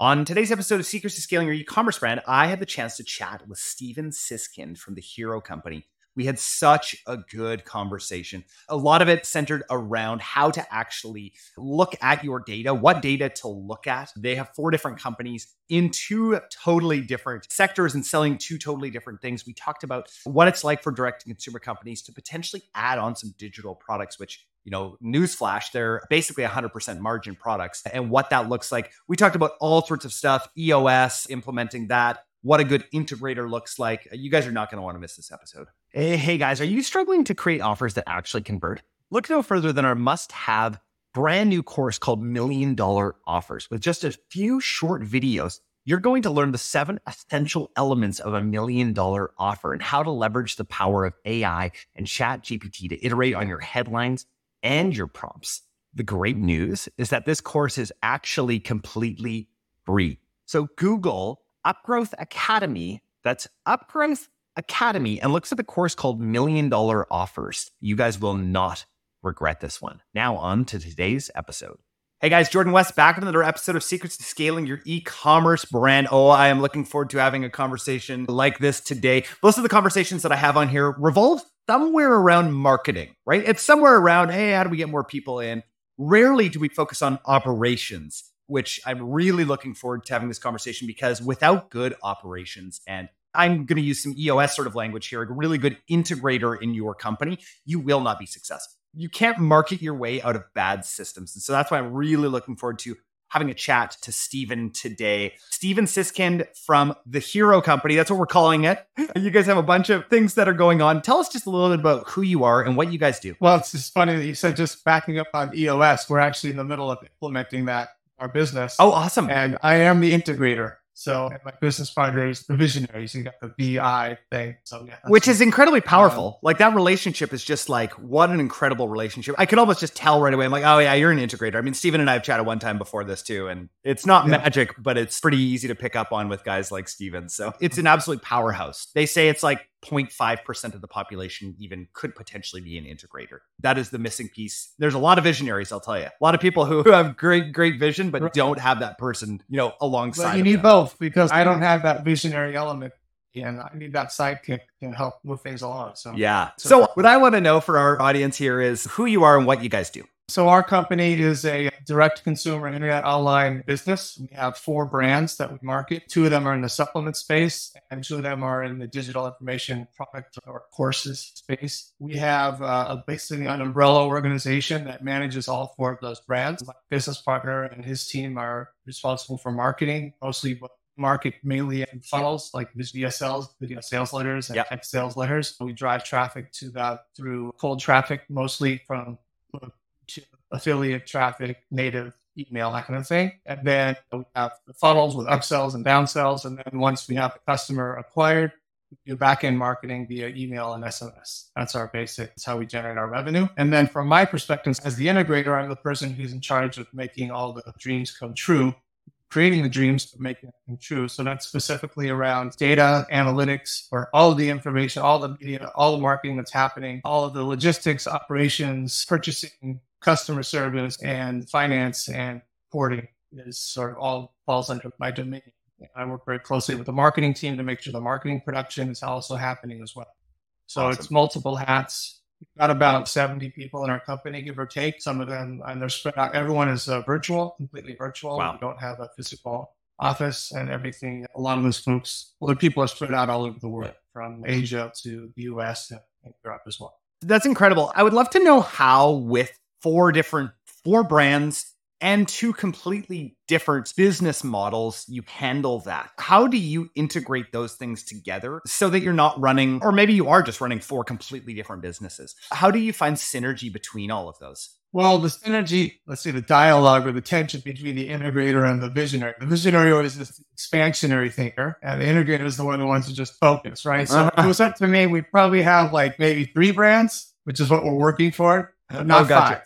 On today's episode of Secrets to Scaling Your E-commerce Brand, I had the chance to chat with Steven Sisskind from the Hero Company. We had such a good conversation. A lot of it centered around how to actually look at your data, what data to look at. They have four different companies in two totally different sectors and selling two totally different things. We talked about what it's like for direct to consumer companies to potentially add on some digital products, which you know, newsflash, they're basically 100% margin products and what that looks like. We talked about all sorts of stuff, EOS, implementing that, what a good integrator looks like. You guys are not going to want to miss this episode. Hey, hey, guys, are you struggling to create offers that actually convert? Look no further than our must have brand new course called Million Dollar Offers. With just a few short videos, you're going to learn the seven essential elements of a million dollar offer and how to leverage the power of AI and Chat GPT to iterate on your headlines and your prompts. The great news is that this course is actually completely free. So Google Upgrowth Academy. That's Upgrowth Academy and looks at the course called Million Dollar Offers. You guys will not regret this one. Now, on to today's episode. Hey guys, Jordan West back with another episode of Secrets to Scaling Your E-commerce Brand. Oh, I am looking forward to having a conversation like this today. Most of the conversations that I have on here revolve somewhere around marketing, right? It's somewhere around, hey, how do we get more people in? Rarely do we focus on operations which I'm really looking forward to having this conversation because without good operations and I'm going to use some EOS sort of language here, a really good integrator in your company, you will not be successful. You can't market your way out of bad systems. And so that's why I'm really looking forward to having a chat to Steven today. Steven Sisskind from the Hero Company. That's what we're calling it. You guys have a bunch of things that are going on. Tell us just a little bit about who you are and what you guys do. Well, it's just funny that you said just backing up on EOS. We're actually in the middle of implementing that our business. Oh, awesome. And I am the integrator. So my business partner is the visionaries. You got the VI thing. So yeah, which is incredibly powerful. Um, like that relationship is just like what an incredible relationship. I can almost just tell right away. I'm like, oh yeah, you're an integrator. I mean, Steven and I have chatted one time before this too, and it's not yeah. magic, but it's pretty easy to pick up on with guys like Steven. So it's an absolute powerhouse. They say it's like 0.5% of the population even could potentially be an integrator. That is the missing piece. There's a lot of visionaries, I'll tell you. A lot of people who, have great, great vision, but don't have that person, you know, alongside. But you need them. both because I don't have that visionary element and I need that sidekick to help move things along. So yeah. So what I want to know for our audience here is who you are and what you guys do. So our company is a direct consumer internet online business. We have four brands that we market. Two of them are in the supplement space and two of them are in the digital information product or courses space. We have uh, basically an umbrella organization that manages all four of those brands. My business partner and his team are responsible for marketing, mostly market mainly in funnels like VSLs, video sales letters and yep. text sales letters. We drive traffic to that through cold traffic, mostly from affiliate traffic, native email, that kind of thing. And then we have the funnels with upsells and downsells. And then once we have the customer acquired, we do back-end marketing via email and SMS. That's our basic. That's how we generate our revenue. And then from my perspective, as the integrator, I'm the person who's in charge of making all the dreams come true creating the dreams but making them true. So that's specifically around data analytics or all of the information, all the media, all the marketing that's happening, all of the logistics, operations, purchasing, customer service, and finance and porting is sort of all falls under my domain. I work very closely with the marketing team to make sure the marketing production is also happening as well. So awesome. it's multiple hats We've got about 70 people in our company, give or take. Some of them, and they're spread out. Everyone is uh, virtual, completely virtual. Wow. We don't have a physical office and everything. A lot of those folks, well, the people are spread out all over the world, from Asia to the US and Europe as well. That's incredible. I would love to know how, with four different, four brands, and two completely different business models, you handle that. How do you integrate those things together so that you're not running, or maybe you are just running four completely different businesses? How do you find synergy between all of those? Well, the synergy, let's say the dialogue or the tension between the integrator and the visionary. The visionary always is this expansionary thinker, and the integrator is the one who wants to just focus, right? So uh-huh. it was up to me. We probably have like maybe three brands, which is what we're working for, not oh, gotcha. five.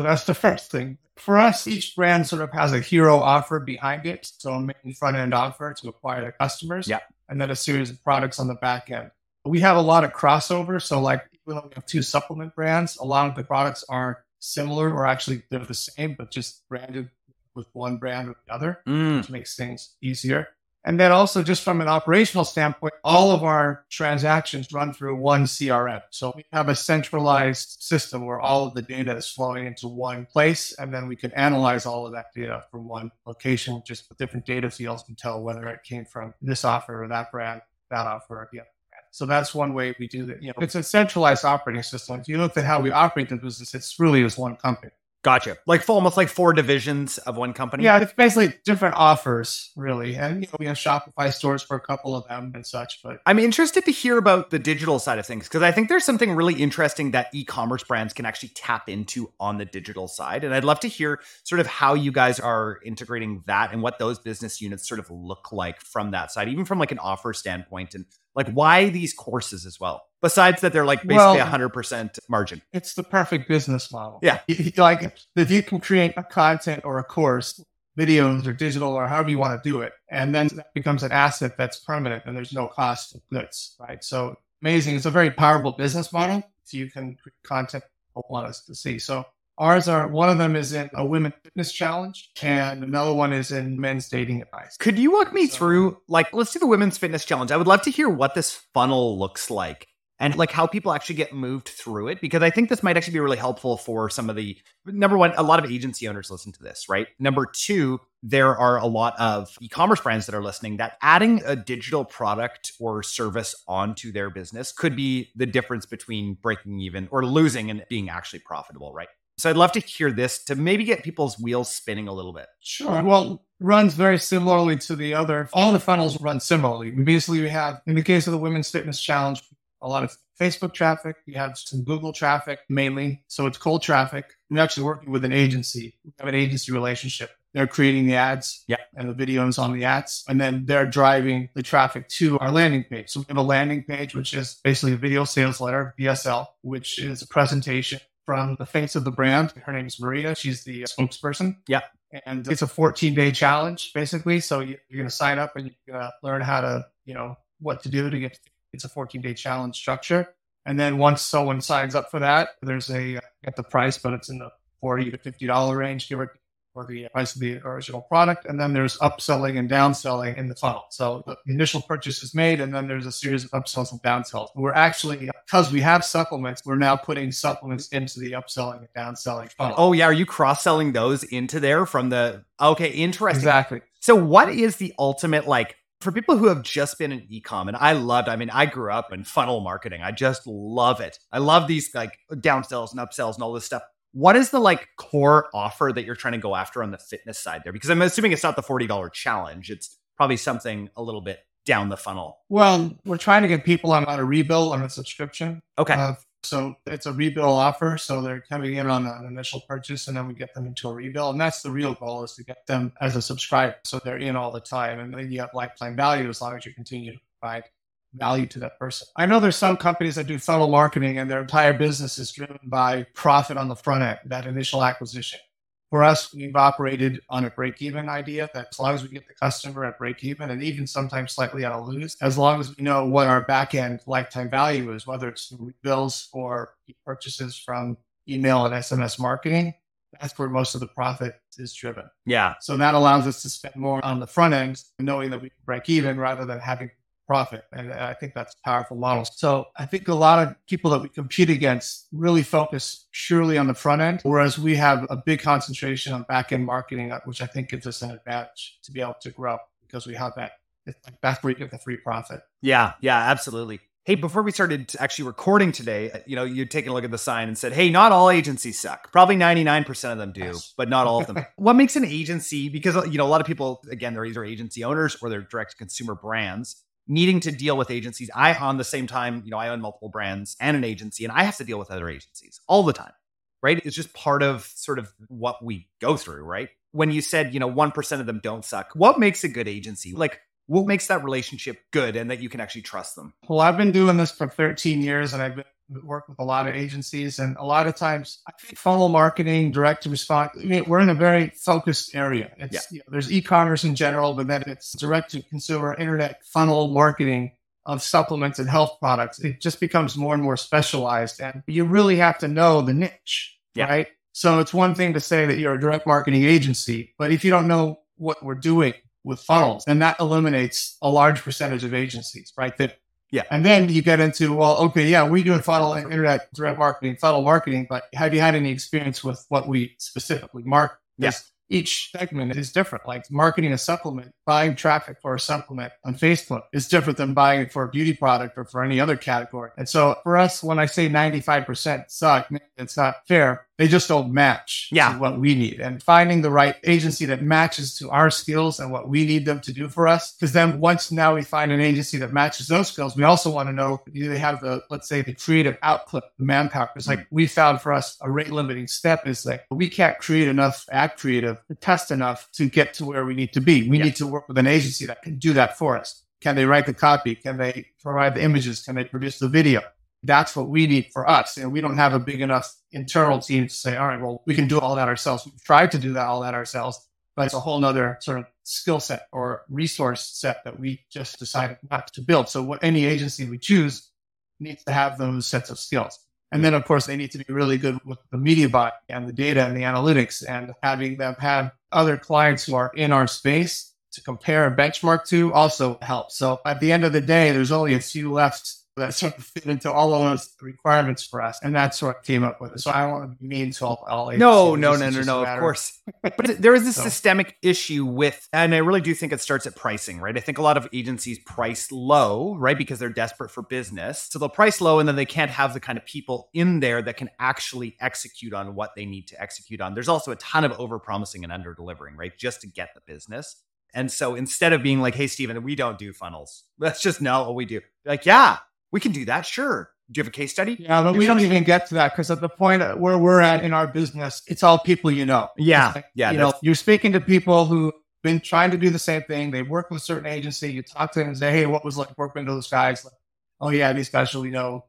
So that's the first thing for us, each brand sort of has a hero offer behind it. So a main front end offer to acquire the customers. Yeah. And then a series of products on the back end. We have a lot of crossover. So like even though we have two supplement brands, a lot of the products are similar or actually they're the same, but just branded with one brand or the other, Mm. which makes things easier. And then also just from an operational standpoint, all of our transactions run through one CRM. So we have a centralized system where all of the data is flowing into one place. And then we can analyze all of that data from one location, just with different data fields and tell whether it came from this offer or that brand, that offer or the other brand. So that's one way we do that. You know, it's a centralized operating system. If you look at how we operate the business, it's really as one company. Gotcha. Like for almost like four divisions of one company. Yeah, it's basically different offers, really. And you know, we have Shopify stores for a couple of them and such. But I'm interested to hear about the digital side of things because I think there's something really interesting that e-commerce brands can actually tap into on the digital side. And I'd love to hear sort of how you guys are integrating that and what those business units sort of look like from that side, even from like an offer standpoint and like why these courses as well. Besides that they're like basically Well- 100% margin. it's the perfect business model. Yeah. Like if you can create a content or a course, videos or digital or however you want to do it, and then that becomes an asset that's permanent and there's no cost of goods, right? So amazing. It's a very powerful business model. So you can create content people want us to see. So ours are one of them is in a women fitness challenge and another one is in men's dating advice. Could you walk me So- through like let's do the women's fitness challenge. I would love to hear what this funnel looks like and like how people actually get moved through it because I think this might actually be really helpful for some of the number one a lot of agency owners listen to this, right? Number 2, there are a lot of e-commerce brands that are listening that adding a digital product or service onto their business could be the difference between breaking even or losing and being actually profitable, right? So I'd love to hear this to maybe get people's wheels spinning a little bit. Sure. Well, runs very similarly to the other. All the funnels run similarly. Basically, we have, in the case of the Women's Fitness Challenge, a lot of Facebook traffic. You have some Google traffic mainly. So it's cold traffic. We're actually working with an agency. We have an agency relationship. They're creating the ads Yeah. and the videos on the ads. And then they're driving the traffic to our landing page. So we have a landing page, which is basically a video sales letter, VSL, which is a presentation from the face of the brand. Her name is Maria. She's the spokesperson Yeah. and it's a 14 day challenge basically. So you- you're going to sign up and you're going uh, to learn how to, you know, what to do to get. It's a 14 day challenge structure, and then once someone signs up for that, there's a uh, get the price, but it's in the 40 to 50 dollar range, give or for the price of the original product, and then there's upselling and downselling in the funnel. So the initial purchase is made, and then there's a series of upsells and downsells. We're actually because we have supplements, we're now putting supplements into the upselling and downselling funnel. Oh yeah, are you cross-selling those into there from the Okay, interesting. exactly. So what is the ultimate like for people who have just been in ecom and I loved I mean I grew up in funnel marketing. I just love it. I love these like downsells and upsells and all this stuff. What is the like core offer that you're trying to go after on the fitness side there? Because I'm assuming it's not the $40 challenge. It's probably something a little bit down the funnel. Well, we're trying to get people on, on a rebill on a subscription. Okay. Uh, so it's a rebill offer. So they're coming in on an initial purchase and then we get them into a rebill. And that's the real goal is to get them as a subscriber. So they're in all the time. And then you have lifetime value as long as you continue to provide value to that person. I know there's some companies that do funnel marketing and their entire business is driven by profit on the front end, that initial acquisition. For us, we've operated on a break even idea that as long as we get the customer at break even and even sometimes slightly at a lose, as long as we know what our back end lifetime value is, whether it's through bills or purchases from email and SMS marketing, that's where most of the profit is driven. Yeah. So that allows us to spend more on the front end, knowing that we can break even rather than having profit. And I think that's a powerful model. So I think a lot of people that we compete against really focus purely on the front end, whereas we have a big concentration on back end marketing, uh, which I think gives us an advantage to be able to grow because we have that. It's like that's where you get the free profit. Yeah, yeah, absolutely. Hey, before we started actually recording today, uh, you know, you'd taken a look at the sign and said, hey, not all agencies suck. Probably 99% of them do, Yes. but not all of them. what makes an agency, because, uh, you know, a lot of people, again, they're either agency owners or they're direct consumer brands needing to deal with agencies. I, on the same time, you know, I own multiple brands and an agency, and I have to deal with other agencies all the time, right? It's just part of sort of what we go through, right? When you said, you know, 1% of them don't suck, what makes a good agency? Like, what makes that relationship good and that you can actually trust them? Well, I've been doing this for 13 years and I've been worked with a lot of agencies and a lot of times I think funnel marketing, direct to response, I mean, we're in a very focused area. It's, you know, there's e-commerce in general, but then it's direct to consumer internet funnel marketing of supplements and health products. It just becomes more and more specialized and you really have to know the niche, Yeah. right? So it's one thing to say that you're a direct marketing agency, but if you don't know what we're doing with funnels, then that eliminates a large percentage of agencies right there. Yeah. And then you get into, well, okay, yeah, we do a funnel and internet direct marketing, funnel marketing, but have you had any experience with what we specifically market? Yeah. Each segment is different. Like marketing a supplement, buying traffic for a supplement on Facebook is different than buying it for a beauty product or for any other category. And so for us, when I say 95% suck, it's not fair. They just don't match Yeah. to what we need. And finding the right agency that matches to our skills and what we need them to do for us. Because then once now we find an agency that matches those skills, we also want to know do they have the, let's say, the creative output, the manpower. It's like mm. we found for us a rate limiting step is like we can't create enough ad creative to test enough to get to where we need to be. We Yeah. need to work with an agency that can do that for us. Can they write the copy? Can they provide the images? Can they produce the video? That's what we need for us. And we don't have a big enough internal team to say, all right, well, we can do all that ourselves. We've tried to do that all that ourselves, but it's a whole nother sort of skill set or resource set that we just decided not to build. So what any agency we choose needs to have those sets of skills. And then, of course, they need to be really good with the media buy and the data and the analytics and having them have other clients who are in our space to compare and benchmark to also helps. So at the end of the day, there's only a few left that sort of fit into all of those requirements for us. And that's what came up with. It. So I don't want to be mean to all, all No, no, no, no, no. Of course, but there is a So- systemic issue with, and I really do think it starts at pricing, right? I think a lot of agencies price low, right, because they're desperate for business. So they'll price low, and then they can't have the kind of people in there that can actually execute on what they need to execute on. There's also a ton of over promising and under delivering, right, just to get the business. And so instead of being like, "Hey, Steven, we don't do funnels. That's just not what we do," like, "Yeah, we can do that. Sure. Do you have a case study?" Yeah, but we don't even get to that because at the point where we're at in our business, it's all people you know. Yeah, like, yeah, You know, you're speaking to people who've been trying to do the same thing. They work with a certain agency. You talk to them and say, "Hey, what was like working with those guys?" Like, oh yeah, these guys really know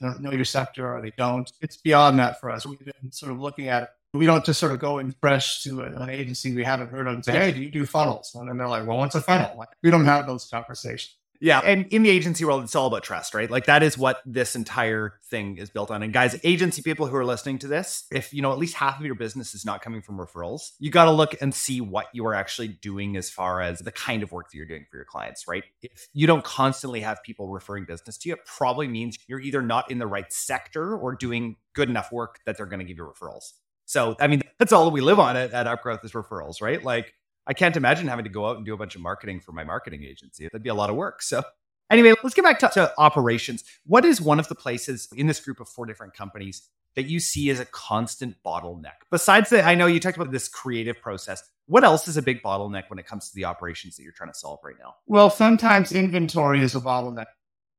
know your sector, or they don't. It's beyond that for us. We've been sort of looking at it. We don't just sort of go in fresh to an agency we haven't heard of and say, "Hey, do you do funnels?" And then they're like, "Well, what's a funnel?" Like, we don't have those conversations. Yeah. And in the agency world, it's all about trust, right? Like that is what this entire thing is built on. And guys, agency people who are listening to this, if you know at least half of your business is not coming from referrals, you got to look and see what you are actually doing as far as the kind of work that you're doing for your clients, right? If you don't constantly have people referring business to you, it probably means you're either not in the right sector or doing good enough work that they're going to give you referrals. So, I mean, that's all we live on at, at Upgrowth is referrals, right? Like I can't imagine having to go out and do a bunch of marketing for my marketing agency. That'd be a lot of work. So, anyway, let's get back to, to operations. What is one of the places in this group of four different companies that you see as a constant bottleneck? Besides that, I know you talked about this creative process. What else is a big bottleneck when it comes to the operations that you're trying to solve right now? Well, sometimes inventory is a bottleneck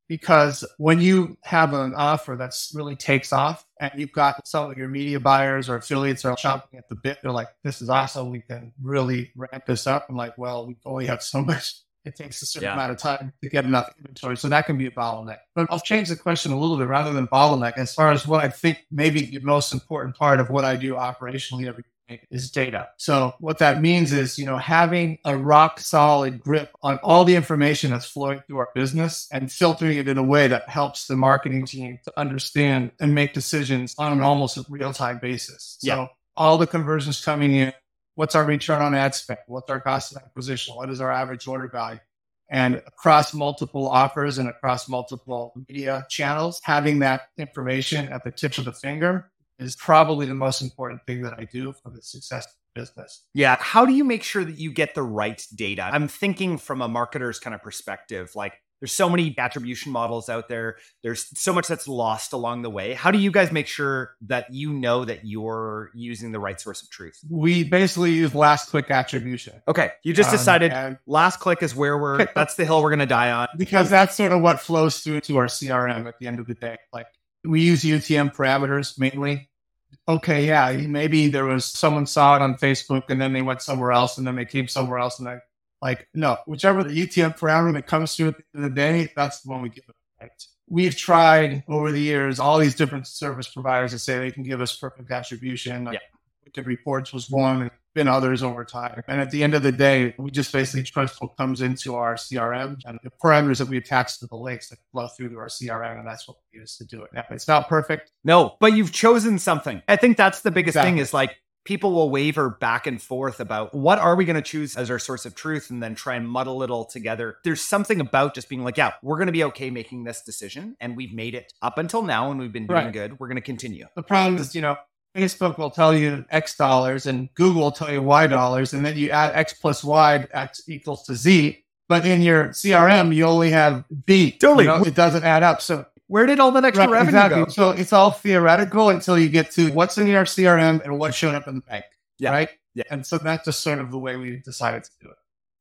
because when you have an offer that's really takes off and you've got some of your media buyers or affiliates are shopping at the bit, they're like, this is awesome. We can really ramp this up. I'm like, well, we only have so much. It takes a certain Yeah. amount of time to get enough inventory. So that can be a bottleneck. But I'll change the question a little bit rather than bottleneck as far as what I think maybe the most important part of what I do operationally every is data. So what that means is, you know, having a rock solid grip on all the information that's flowing through our business and filtering it in a way that helps the marketing team to understand and make decisions on an almost real time basis. So Yeah. all the conversions coming in, what's our return on ad spend? What's our cost of acquisition? What is our average order value? And across multiple offers and across multiple media channels, having that information at the tip of the finger is probably the most important thing that I do for the success of the business. Yeah. How do you make sure that you get the right data? I'm thinking from a marketer's kind of perspective, like there's so many attribution models out there. There's so much that's lost along the way. How do you guys make sure that you know that you're using the right source of truth? We basically use last click attribution. Okay. You just Um, decided last click is where we're, that's the hill we're going to die on. because that's sort of what flows through to our CRM at the end of the day. Like we use UTM parameters mainly. Okay, yeah, maybe there was someone saw it on Facebook and then they went somewhere else and then they came somewhere else and I like no, whichever the UTM parameter that comes through at the end of the day, that's the one we give it. Right? We've tried over the years all these different service providers that say they can give us perfect attribution. Like Yeah. Reports was one. Been others over time. And at the end of the day, we just basically trust what comes into our CRM and the parameters that we attach to the links that flow through to our CRM. And that's what we use to do it. Now, it's not perfect. No, but you've chosen something. I think that's the biggest Exactly. thing is like people will waver back and forth about what are we going to choose as our source of truth and then try and muddle it all together. There's something about just being like, yeah, we're going to be okay making this decision and we've made it up until now and we've been doing Right. good. We're going to continue. The problem is, you know, Facebook will tell you X dollars and Google will tell you Y dollars. And then you add X plus Y, X equals to Z. But in your CRM, you only have B. Totally. You know, it doesn't add up. So Where did all that extra Right, revenue exactly. go? So it's all theoretical until you get to what's in your CRM and what showed up in the bank. Yeah. Right. Yeah. And so that's just sort of the way we decided to do it.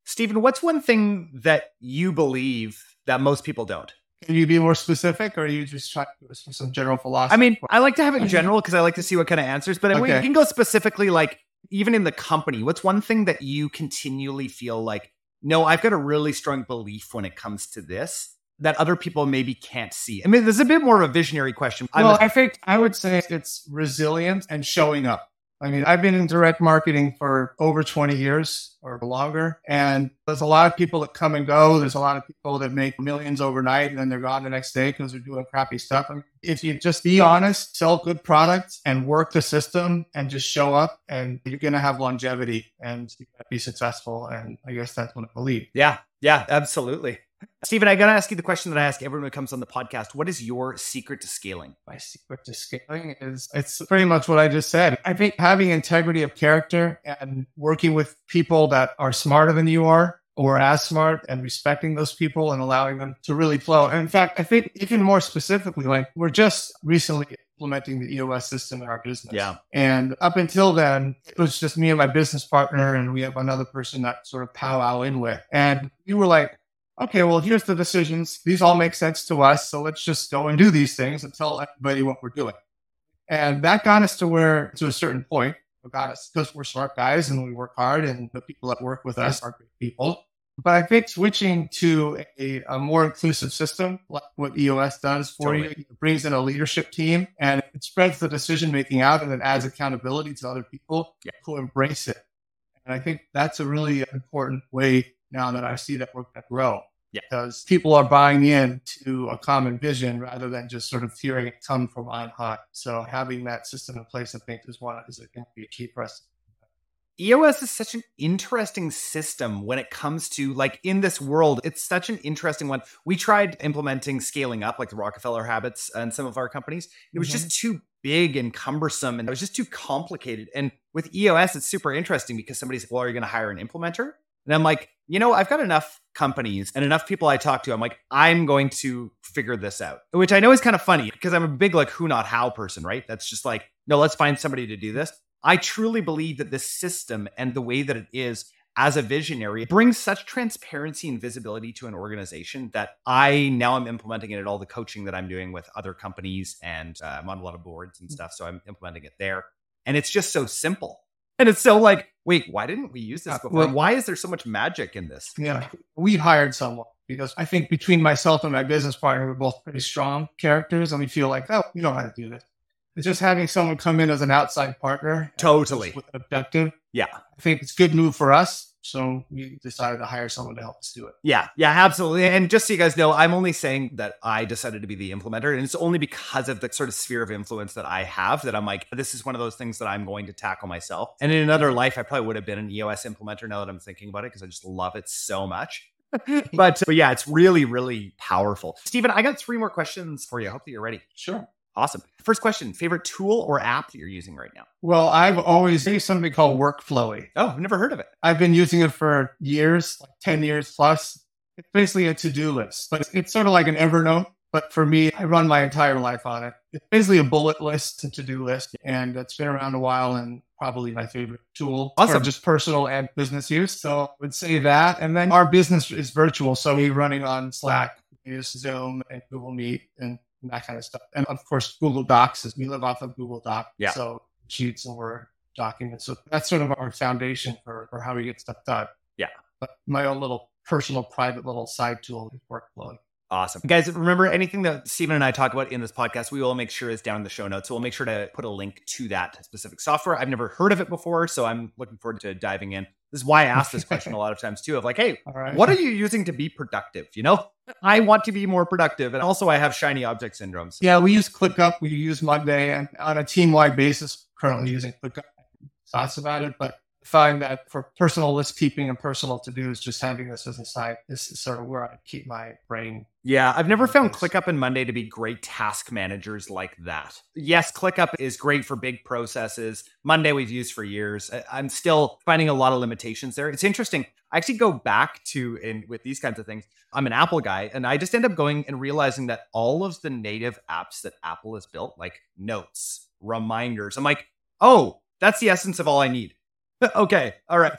Steven, what's one thing that you believe that most people don't? Can you be more specific or are you just trying to give some general philosophy? I mean, I like to have it in general because I like to see what kind of answers, but we Okay. can go specifically like even in the company. What's one thing that you continually feel like, no, I've got a really strong belief when it comes to this that other people maybe can't see? I mean, this is a bit more of a visionary question. Well, a- I think I would say it's resilience and showing up. I mean, I've been in direct marketing for over 20 years or longer, and there's a lot of people that come and go. There's a lot of people that make millions overnight and then they're gone the next day because they're doing crappy stuff. I mean, if you just be honest, sell good products and work the system and just show up, and you're going to have longevity and be successful. And I guess that's what I believe. yeah, yeah, absolutely. Steven, I got to ask you the question that I ask everyone who comes on the podcast. What is your secret to scaling? my secret to scaling is it's pretty much what I just said. I think having integrity of character and working with people that are smarter than you are or as smart and respecting those people and allowing them to really flow. And in fact, I think even more specifically, like we're just recently implementing the EOS system in our business. Yeah. And up until then, it was just me and my business partner, and we have another person that sort of powwow in with. And we were like, okay, well, here's the decisions. These all make sense to us. So let's just go and do these things and tell everybody what we're doing. And that got us to where, to a certain point, it got us because we're smart guys and we work hard, and the people that work with us are great people. But I think switching to a, a more inclusive system, like what EOS does for Totally. you, it brings in a leadership team and it spreads the decision making out and it adds accountability to other people Yeah. who embrace it. And I think that's a really important way now that I see that work that grow. Yeah. Because people are buying in to a common vision rather than just sort of hearing it come from on high. So having that system in place, I think, is one is going to be a key for us. EOS is such an interesting system when it comes to like in this world. It's such an interesting one. We tried implementing scaling up like the Rockefeller habits and some of our companies. It was Mhm. just too big and cumbersome and it was just too complicated. And with EOS, it's super interesting because somebody's, like, well, are you going to hire an implementer? And I'm like, you know, I've got enough companies and enough people I talk to. I'm like, I'm going to figure this out, which I know is kind of funny because I'm a big like who not how person, right? That's just like, no, let's find somebody to do this. I truly believe that this system and the way that it is as a visionary brings such transparency and visibility to an organization that I now am implementing it at all the coaching that I'm doing with other companies and uh, I'm on a lot of boards and stuff. So I'm implementing it there. And it's just so simple. And it's so like, wait, why didn't we use this Uh, before? why is there so much magic in this? Yeah, we hired someone because I think between myself and my business partner, we're both pretty strong characters, and we feel like, oh, we know how to do this. It's just having someone come in as an outside partner, Totally. with an objective. Yeah. I think it's a good move for us, so we decided to hire someone to help us do it. Yeah, yeah, absolutely. And just so you guys know, I'm only saying that I decided to be the implementer, and it's only because of the sort of sphere of influence that I have that I'm like, this is one of those things that I'm going to tackle myself. And in another life, I probably would have been an EOS implementer now that I'm thinking about it because I just love it so much. but but yeah, it's really really powerful. Steven, I got three more questions for you. I hope that you're ready. Sure. Awesome. First question: favorite tool or app that you're using right now? Well, I've always used something called Workflowy. Oh, I've never heard of it. I've been using it for years, like 10 years plus. It's basically a to-do list, but it's sort of like an Evernote. But for me, I run my entire life on it. It's basically a bullet list and to-do list, and it's been around a while and probably my favorite tool Awesome. for just personal and business use. So I would say that. And then our business is virtual, so we're running on Slack, we use Zoom and Google Meet and that kind of stuff. And of course, Google Docs is we live off of Google Doc. Yeah. So sheets and Word documents. So that's sort of our foundation for, for how we get stuff done. Yeah. But my own little personal, private little side tool is workflow. Awesome. Guys, remember anything that Steven and I talk about in this podcast, we will make sure is down in the show notes. So we'll make sure to put a link to that specific software. I've never heard of it before, so I'm looking forward to diving in. This is why I ask this question a lot of times too of like, hey, what are you using to be productive? You know, I want to be more productive. And also, I have shiny object syndromes. Yeah, we use ClickUp. We use Monday and on a team wide basis, currently using ClickUp. Thoughts about it, but find that for personal list keeping and personal to dos, just having this as a side this is sort of where I keep my brain. Yeah, I've never found ClickUp and Monday to be great task managers like that. Yes, ClickUp is great for big processes. Monday we've used for years. I'm still finding a lot of limitations there. It's interesting. I actually go back to in with these kinds of things. I'm an Apple guy, and I just end up going and realizing that all of the native apps that Apple has built, like notes, reminders, I'm like, oh, that's the essence of all I need okay. All right.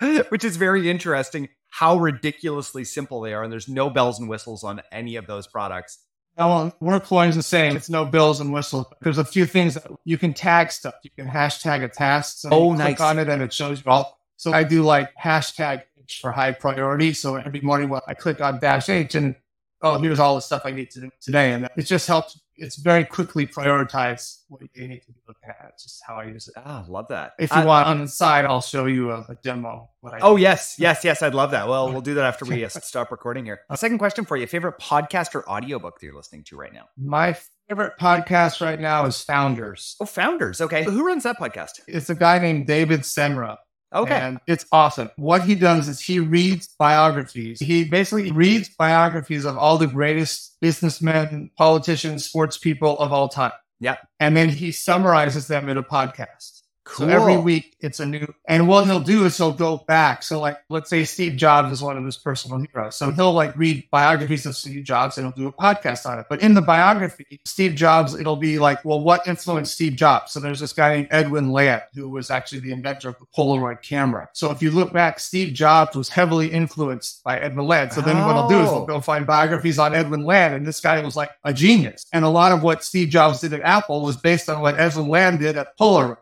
Which is very interesting how ridiculously simple they are. And there's no bells and whistles on any of those products. Well, is the same. It's no bells and whistles. There's a few things that you can tag stuff. You can hashtag a task. So oh, nice. Click on it and it shows you all. So I do like hashtag H for high priority. So every morning when I click on dash H and oh, here's all the stuff I need to do today. And it just helps it's very quickly prioritize what you need to be looking at. Just how I use it. Ah, love that. If you I, want on the side, I'll show you a, a demo. oh, do. yes. Yes, yes. I'd love that. Well, we'll do that after we uh, stop recording here. A second question for you. Favorite podcast or audiobook that you're listening to right now? My favorite podcast right now is Founders. Oh, Founders. Okay. Who runs that podcast? It's a guy named David Senra. Okay. And it's awesome. What he does is he reads biographies. He basically reads biographies of all the greatest businessmen, politicians, sports people of all time. Yeah. And then he summarizes them in a podcast. Cool. So every week it's a new, and what he'll do is he'll go back. So like, let's say Steve Jobs is one of his personal heroes. So he'll like read biographies of Steve Jobs and he'll do a podcast on it. But in the biography, Steve Jobs, it'll be like, well, what influenced Steve Jobs? So there's this guy named Edwin Land, who was actually the inventor of the Polaroid camera. So if you look back, Steve Jobs was heavily influenced by Edwin Land. So then oh. what he'll do is he'll oh. go find biographies on Edwin Land. And this guy was like a genius. And a lot of what Steve Jobs did at Apple was based on what Edwin Land did at Polaroid.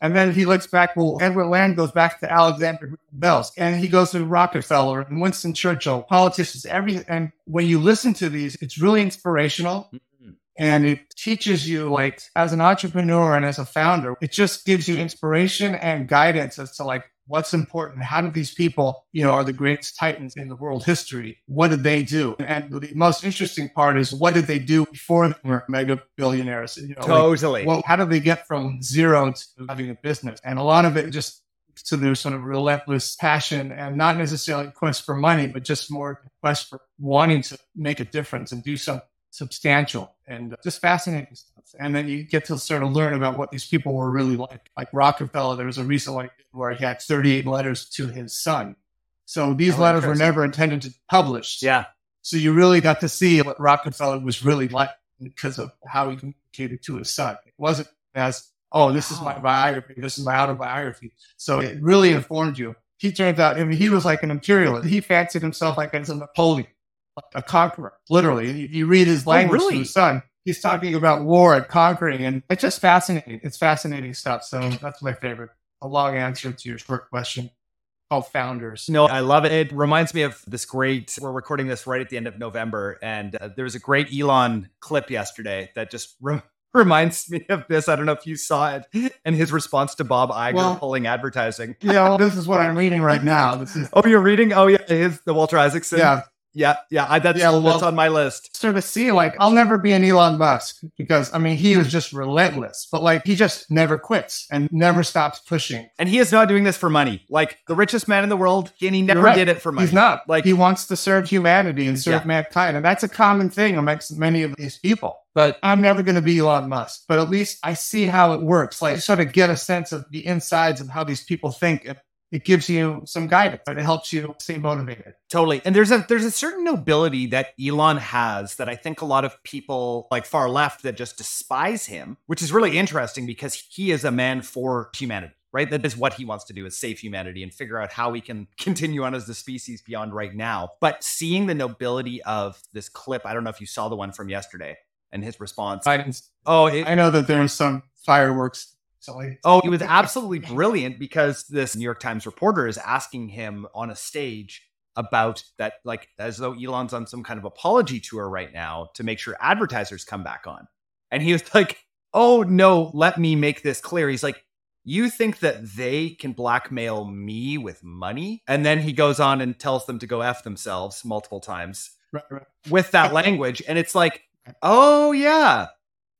And then he looks back. Well, Edwin Land goes back to Alexander Bells, and he goes to Rockefeller and Winston Churchill, politicians. Every and when you listen to these, it's really inspirational, mm-hmm. and it teaches you, like as an entrepreneur and as a founder, it just gives you inspiration and guidance as to like what's important how did these people you know are the greatest titans in the world history? What did they do? And the most interesting part is what did they do before they were mega billionaires? You know, totally. like, well how did they get from zero to having a business? And a lot of it just to their sort of relentless passion and not necessarily quest for money but just more quest for wanting to make a difference and do something substantial. And uh, just fascinating stuff. And then you get to sort of learn about what these people were really like. Like Rockefeller, there was a recent one where he had 38 letters to his son. So these oh, letters were never intended to be published. Yeah. So you really got to see what Rockefeller was really like because of how he communicated to his son. It wasn't as, oh, this is my oh. biography, this is my autobiography. So it really informed you. He turned out, I mean, he was like an imperialist. He fancied himself like as a Napoleon a conqueror, literally. You, you read his oh, language oh, really? to his son. He's talking about war and conquering, and it's just fascinating. It's fascinating stuff. So that's my favorite. A long answer to your short question called Founders. No, I love it. It reminds me of this great. We're recording this right at the end of November, and uh, there was a great Elon clip yesterday that just re- reminds me of this. I don't know if you saw it, and his response to Bob Iger well, pulling advertising. Yeah, well, this is what I'm reading right now. This is. Oh, you're reading? Oh, yeah, his the Walter Isaacson. Yeah, yeah, yeah, I, that's yeah, well, that's on my list. Sort of see, like, I'll never be an Elon Musk because I mean he was just relentless, but like he just never quits and never stops pushing. And he is not doing this for money. Like the richest man in the world, and he never right. did it for money. He's not. Like he wants to serve humanity and serve yeah. mankind, and that's a common thing amongst many of these people. But I'm never going to be Elon Musk. But at least I see how it works. Like sort of get a sense of the insides of how these people think and it gives you some guidance and it helps you stay motivated. Totally. And there's a there's a certain nobility that Elon has that I think a lot of people like far left that just despise him, which is really interesting because he is a man for humanity. Right? That is what he wants to do is save humanity and figure out how we can continue on as the species beyond right now. But seeing the nobility of this clip, I don't know if you saw the one from yesterday and his response. I didn't, oh, it, I know that there's some fireworks Oh, he was absolutely brilliant because this New York Times reporter is asking him on a stage, about that, like as though Elon's on some kind of apology tour right now to make sure advertisers come back on. And he was like, oh no, let me make this clear. He's like, you think that they can blackmail me with money? And then he goes on and tells them to go F themselves multiple times Right, right. with that language. And it's like, oh, yeah.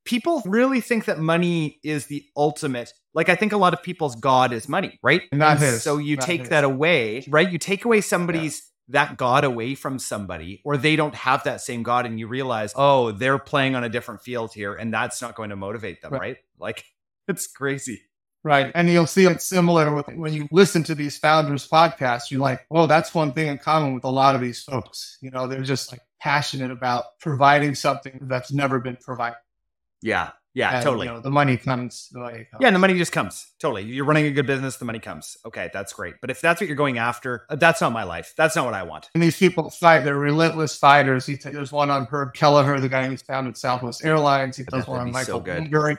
People really think that money is the ultimate. Like, I think a lot of people's God is money, right? Not And his. So you Not take his. that away, right? You take away somebody's. That God away from somebody, or they don't have that same God, and you realize, oh, they're playing on a different field here, and that's not going to motivate them, Right. right? Like, it's crazy. Right. And you'll see it's similar with when you listen to these founders podcasts, you're like, oh, that's one thing in common with a lot of these folks. You know, they're just like passionate about providing something that's never been provided. Yeah, yeah, And, totally. You know, the money comes. The money comes. Yeah, and the money just comes. Totally. You're running a good business, the money comes. Okay, that's great. But if that's what you're going after, uh, that's not my life. That's not what I want. And these people fight. They're relentless fighters. T- there's one on Herb Kelleher, the guy who's founded Southwest Airlines. He does one on Michael so. Bloomberg.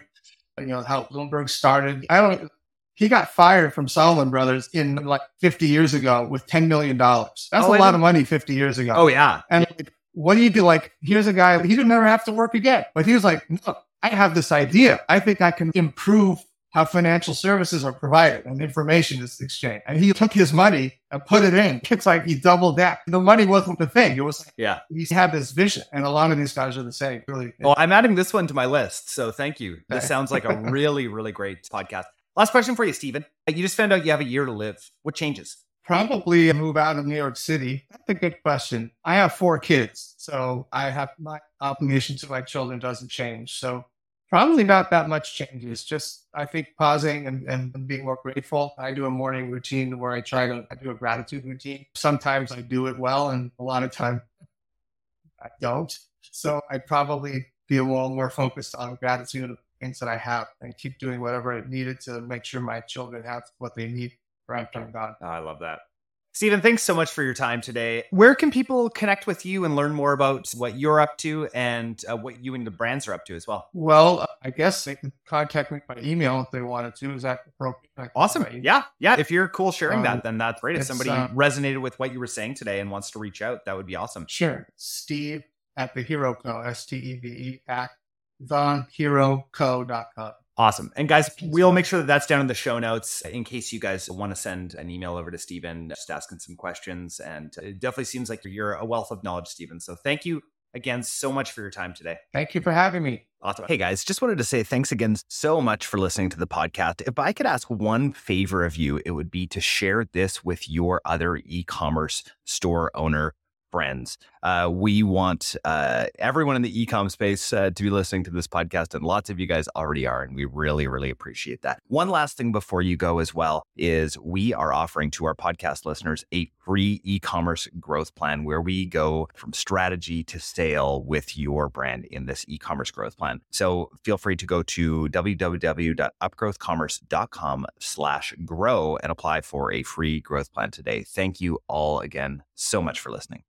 You know how Bloomberg started. I don't. He got fired from Salomon Brothers in like 50 years ago with 10 million dollars. That's Oh, a lot of money 50 years ago. Oh, yeah. And like, what do you do? Like, here's a guy, he didn't never have to work again. But he was like, no, I have this idea. I think I can improve how financial services are provided and information is exchanged. And he took his money and put it in. It's like he doubled that. The money wasn't the thing. It was like Yeah. he had this vision. And a lot of these guys are the same. Really. Well, I'm adding this one to my list. So thank you. This sounds like a really, really great podcast. Last question for you, Steven. You just found out you have a year to live. What changes? Probably move out of New York City. That's a good question. I have four kids, so I have my obligation to my children doesn't change. So probably not that much changes. Just I think pausing and, and being more grateful. I do a morning routine where I try to I do a gratitude routine. Sometimes I do it well, and a lot of time I don't. So I'd probably be a little more focused on gratitude of things that I have and keep doing whatever I needed to make sure my children have what they need for after I'm gone. I love that. Steven, thanks so much for your time today. Where can people connect with you and learn more about what you're up to and uh, what you and the brands are up to as well? Well, I guess they can contact me by email if they wanted to. Is that appropriate? Awesome. Yeah. Yeah. If you're cool sharing Um, that, then that's great. If somebody uh, resonated with what you were saying today and wants to reach out, that would be awesome. Sure. Steve at the Hero Co. S T E V E at theheroco.com. Awesome. And guys, we'll make sure that that's down in the show notes in case you guys want to send an email over to Steven, just asking some questions. And it definitely seems like you're a wealth of knowledge, Steven. So thank you again so much for your time today. Thank you for having me. Awesome. Hey guys, just wanted to say thanks again so much for listening to the podcast. If I could ask one favor of you, it would be to share this with your other e commerce store owner friends. Uh, we want uh, everyone in the e-com space uh, to be listening to this podcast, and lots of you guys already are, and we really, really appreciate that. One last thing before you go as well is we are offering to our podcast listeners a free e-commerce growth plan where we go from strategy to sale with your brand in this e-commerce growth plan. So feel free to go to www.upgrowthcommerce.com slash grow and apply for a free growth plan today. Thank you all again so much for listening.